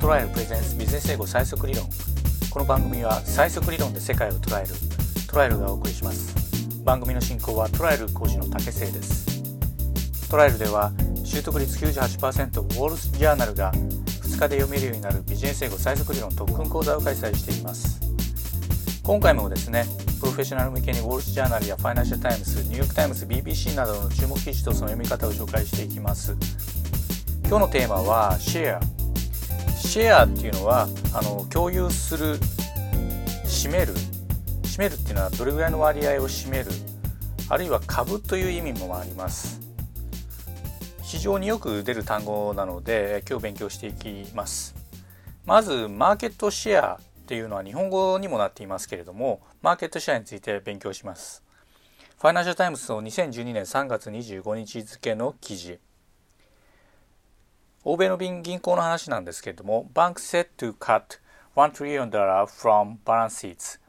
トライアル presents ビジネス英語最速理論。この番組は最速理論で世界を捉えるトライアルがお送りします。番組の進行はトライアル講師の竹瀬です。トライアルでは習得率98%ウォール・ジャーナルが2日で読めるようになるビジネス英語最速理論特訓講座を開催しています。今回もですねプロフェッショナル向けにウォール・ジャーナルやファイナンシャル・タイムズニューヨーク・タイムズ BBC などの注目記事とその読み方を紹介していきます。今日のテーマはシェア。シェアっていうのはあの共有する占める占めるっていうのはどれぐらいの割合を占めるあるいは株という意味もあります。非常によく出る単語なので今日勉強していきます。まずマーケットシェアっていうのは日本語にもなっていますけれどもマーケットシェアについて勉強します。ファイナンシャルタイムズの2012年3月25日付の記事。欧米の銀行の話なんですけれども Banks set to cut $1 trillion from balance sheets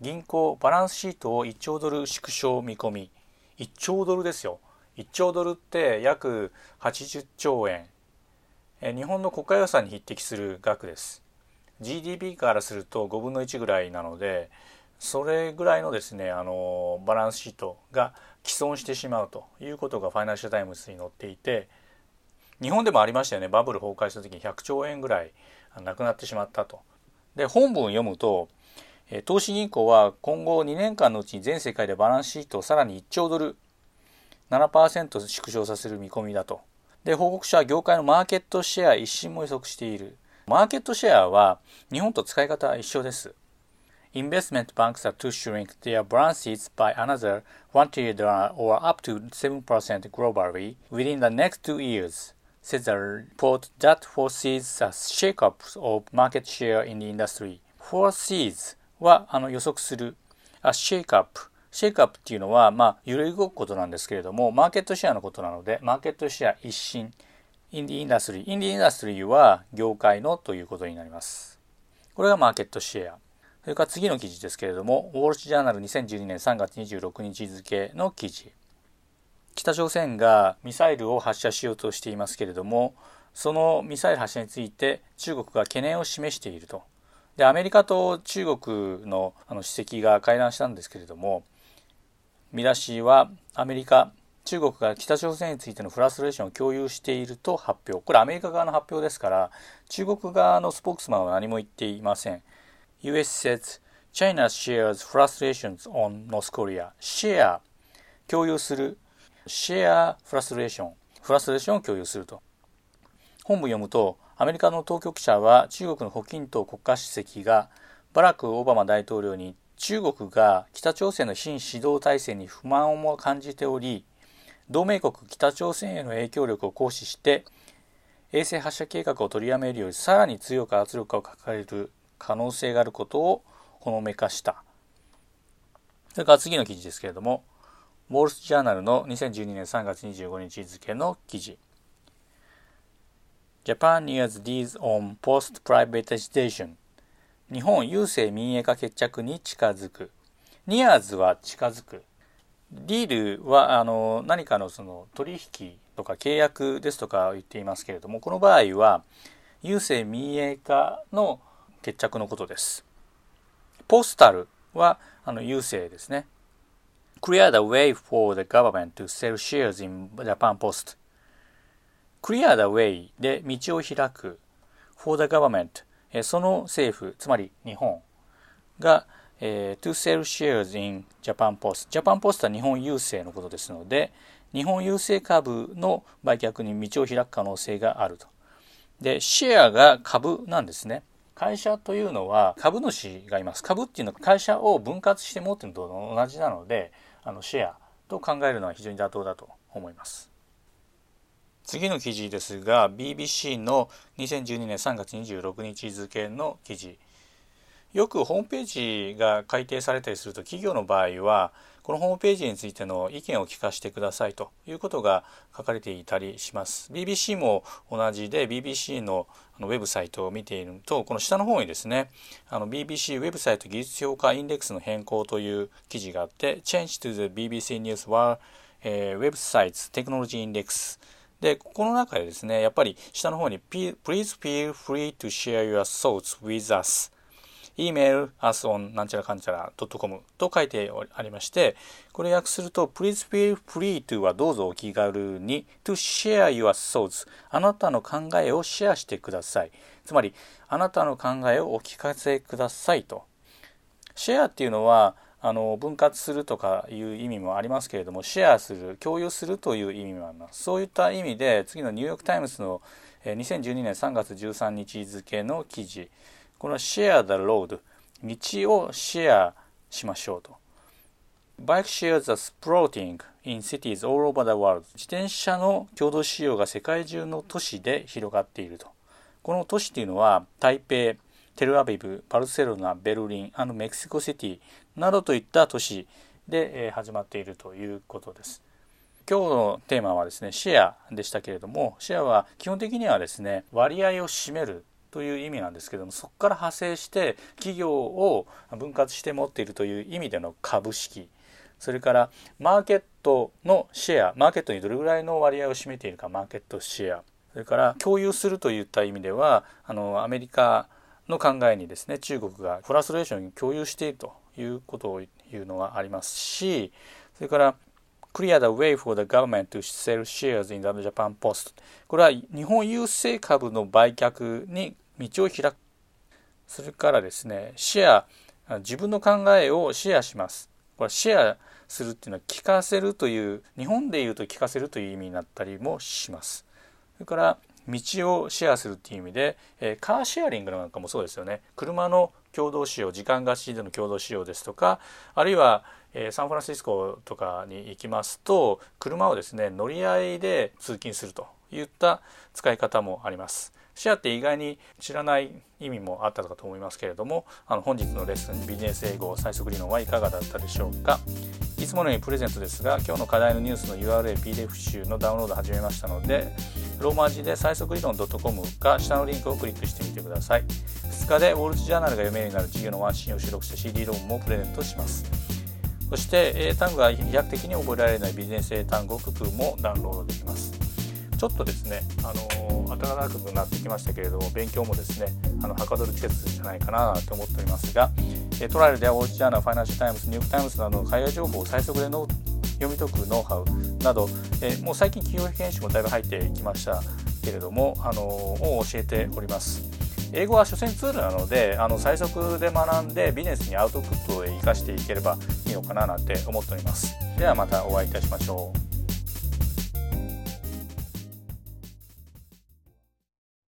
銀行バランスシートを1兆ドル縮小見込み。1兆ドルですよ。1兆ドルって約80兆円。日本の国家予算に匹敵する額です。GDP からすると5分の1ぐらいなのでそれぐらいのですねあのバランスシートが毀損してしまうということがファイナンシャル・タイムズに載っていて日本でもありましたよねバブル崩壊した時に100兆円ぐらいなくなってしまったと。で本文読むと投資銀行は今後2年間のうちに全世界でバランスシートをさらに1兆ドル7%縮小させる見込みだと。で報告書は業界のマーケットシェア一新も予測している。マーケットシェアは日本と使い方は一緒です。Investment banks are to shrink their balances by another 1 trillion or up to 7% globally within the next two years. Says a report that foresees a shake-up of market share in the industry. foresees はあの予測する a shake-up シェイクアップっていうのは、まあ、揺れ動くことなんですけれども、マーケットシェアのことなので、マーケットシェア一新、インディインダストリー。インディインダストリーは業界のということになります。これがマーケットシェア。それから次の記事ですけれども、ウォール・ジャーナル2012年3月26日付の記事。北朝鮮がミサイルを発射しようとしていますけれどもそのミサイル発射について中国が懸念を示していると。でアメリカと中国のあの主席が会談したんですけれども見出しはアメリカ中国が北朝鮮についてのフラストレーションを共有していると発表。これアメリカ側の発表ですから中国側のスポークスマンは何も言っていません。US says China shares frustrations on North Korea. Share 共有するシェアフラストレーションフラストレーションを共有すると。本文読むとアメリカの当局者は中国の胡錦涛国家主席がバラク・オバマ大統領に中国が北朝鮮の新指導体制に不満を感じており同盟国北朝鮮への影響力を行使して衛星発射計画を取りやめるよりさらに強く圧力をかける可能性があることをほのめかした。それから次の記事ですけれどもウォール・ジャーナルの2012年3月25日付の記事 Japan nears deals on post-privatization 日本郵政民営化決着に近づく nears は近づくディールはあの何かのその取引とか契約ですとか言っていますけれどもこの場合は郵政民営化の決着のことです。ポスタルはあの郵政ですね。Clear the way for the government to sell shares in Japan Post clear the way で道を開く for the government その政府つまり日本が、えー、to sell shares in Japan Post Japan Post は日本郵政のことですので日本郵政株の売却に道を開く可能性があるとでシェアが株なんですね会社というのは株主がいます株っていうのは会社を分割して持っているのと同じなのであのシェアと考えるのは非常に妥当だと思います。次の記事ですが BBC の2012年3月26日付の記事よくホームページが改定されたりすると企業の場合はこのホームページについての意見を聞かせてくださいということが書かれていたりします。BBC も同じで BBC のウェブサイトを見ているとこの下の方にですねあの BBC ウェブサイト技術評価インデックスの変更という記事があって Change to the BBC News World、えー、Websites Technology Index で、この中でですね、やっぱり下の方に Please feel free to share your thoughts with us email us on なんちゃらかんちゃら .com と書いてありまして、これ訳すると Please feel free to はどうぞお気軽に to share your thoughts あなたの考えをシェアしてください。つまり、あなたの考えをお聞かせくださいと。シェアっていうのは、あの分割するとかいう意味もありますけれどもシェアする共有するという意味もありますそういった意味で次のニューヨーク・タイムズの2012年3月13日付の記事この share the road 道をシェアしましょうと。Bike shares are sprouting in cities all over the world. 自転車の共同使用が世界中の都市で広がっていると。この都市っていうのは台北テルアビブ、バルセロナ、ベルリン、あのメキシコシティなどといった都市で始まっているということです。今日のテーマはですね、シェアでしたけれども、シェアは基本的にはですね、割合を占めるという意味なんですけどもそこから派生して企業を分割して持っているという意味での株式。それからマーケットのシェアマーケットにどれぐらいの割合を占めているかマーケットシェア。それから共有するといった意味ではあのアメリカの考えにですね中国がフラストレーションに共有しているということを言うのがありますしそれから clear the way for the government to sell shares in the Japan Post. これは日本郵政株の売却に道を開く。それからですねシェア自分の考えをシェアします。これシェアするっていうのは聞かせるという日本で言うと聞かせるという意味になったりもします。それから道をシェアするっていう意味で、えカーシェアリングなんかもそうですよね。車の共同使用時間貸しでの共同使用ですとかあるいは、えサンフランシスコとかに行きますと車をですね乗り合いで通勤するといった使い方もあります。シェアって意外に知らない意味もあったかと思いますけれどもあの本日のレッスンビジネス英語最速理論はいかがだったでしょうか。いつものようにプレゼントですが今日の課題のニュースの URL PDF 集のダウンロード始めましたのでローマ字で最速理論 .com か下のリンクをクリックしてみてください。2日でウォールツジャーナルが読めるようになる授業のワンシーンを収録した CD ローンもプレゼントします。そして英単語が飛躍的に覚えられないビジネス英単語クプーもダウンロードできますちょっとですね、あの暖かくなってきましたけれども勉強もですねあのはかどる季節じゃないかなと思っておりますがトライアルではウォールジャーナルファイナンシャルタイムズニューヨークタイムズなどの海外情報を最速での読み解くノウハウなど、えもう最近企業研修もだいぶ入ってきましたけれども、あのを教えております。英語は所詮ツールなのであの最速で学んでビジネスにアウトプットを生かしていければいいのかななんて思っております。ではまたお会いいたしましょう。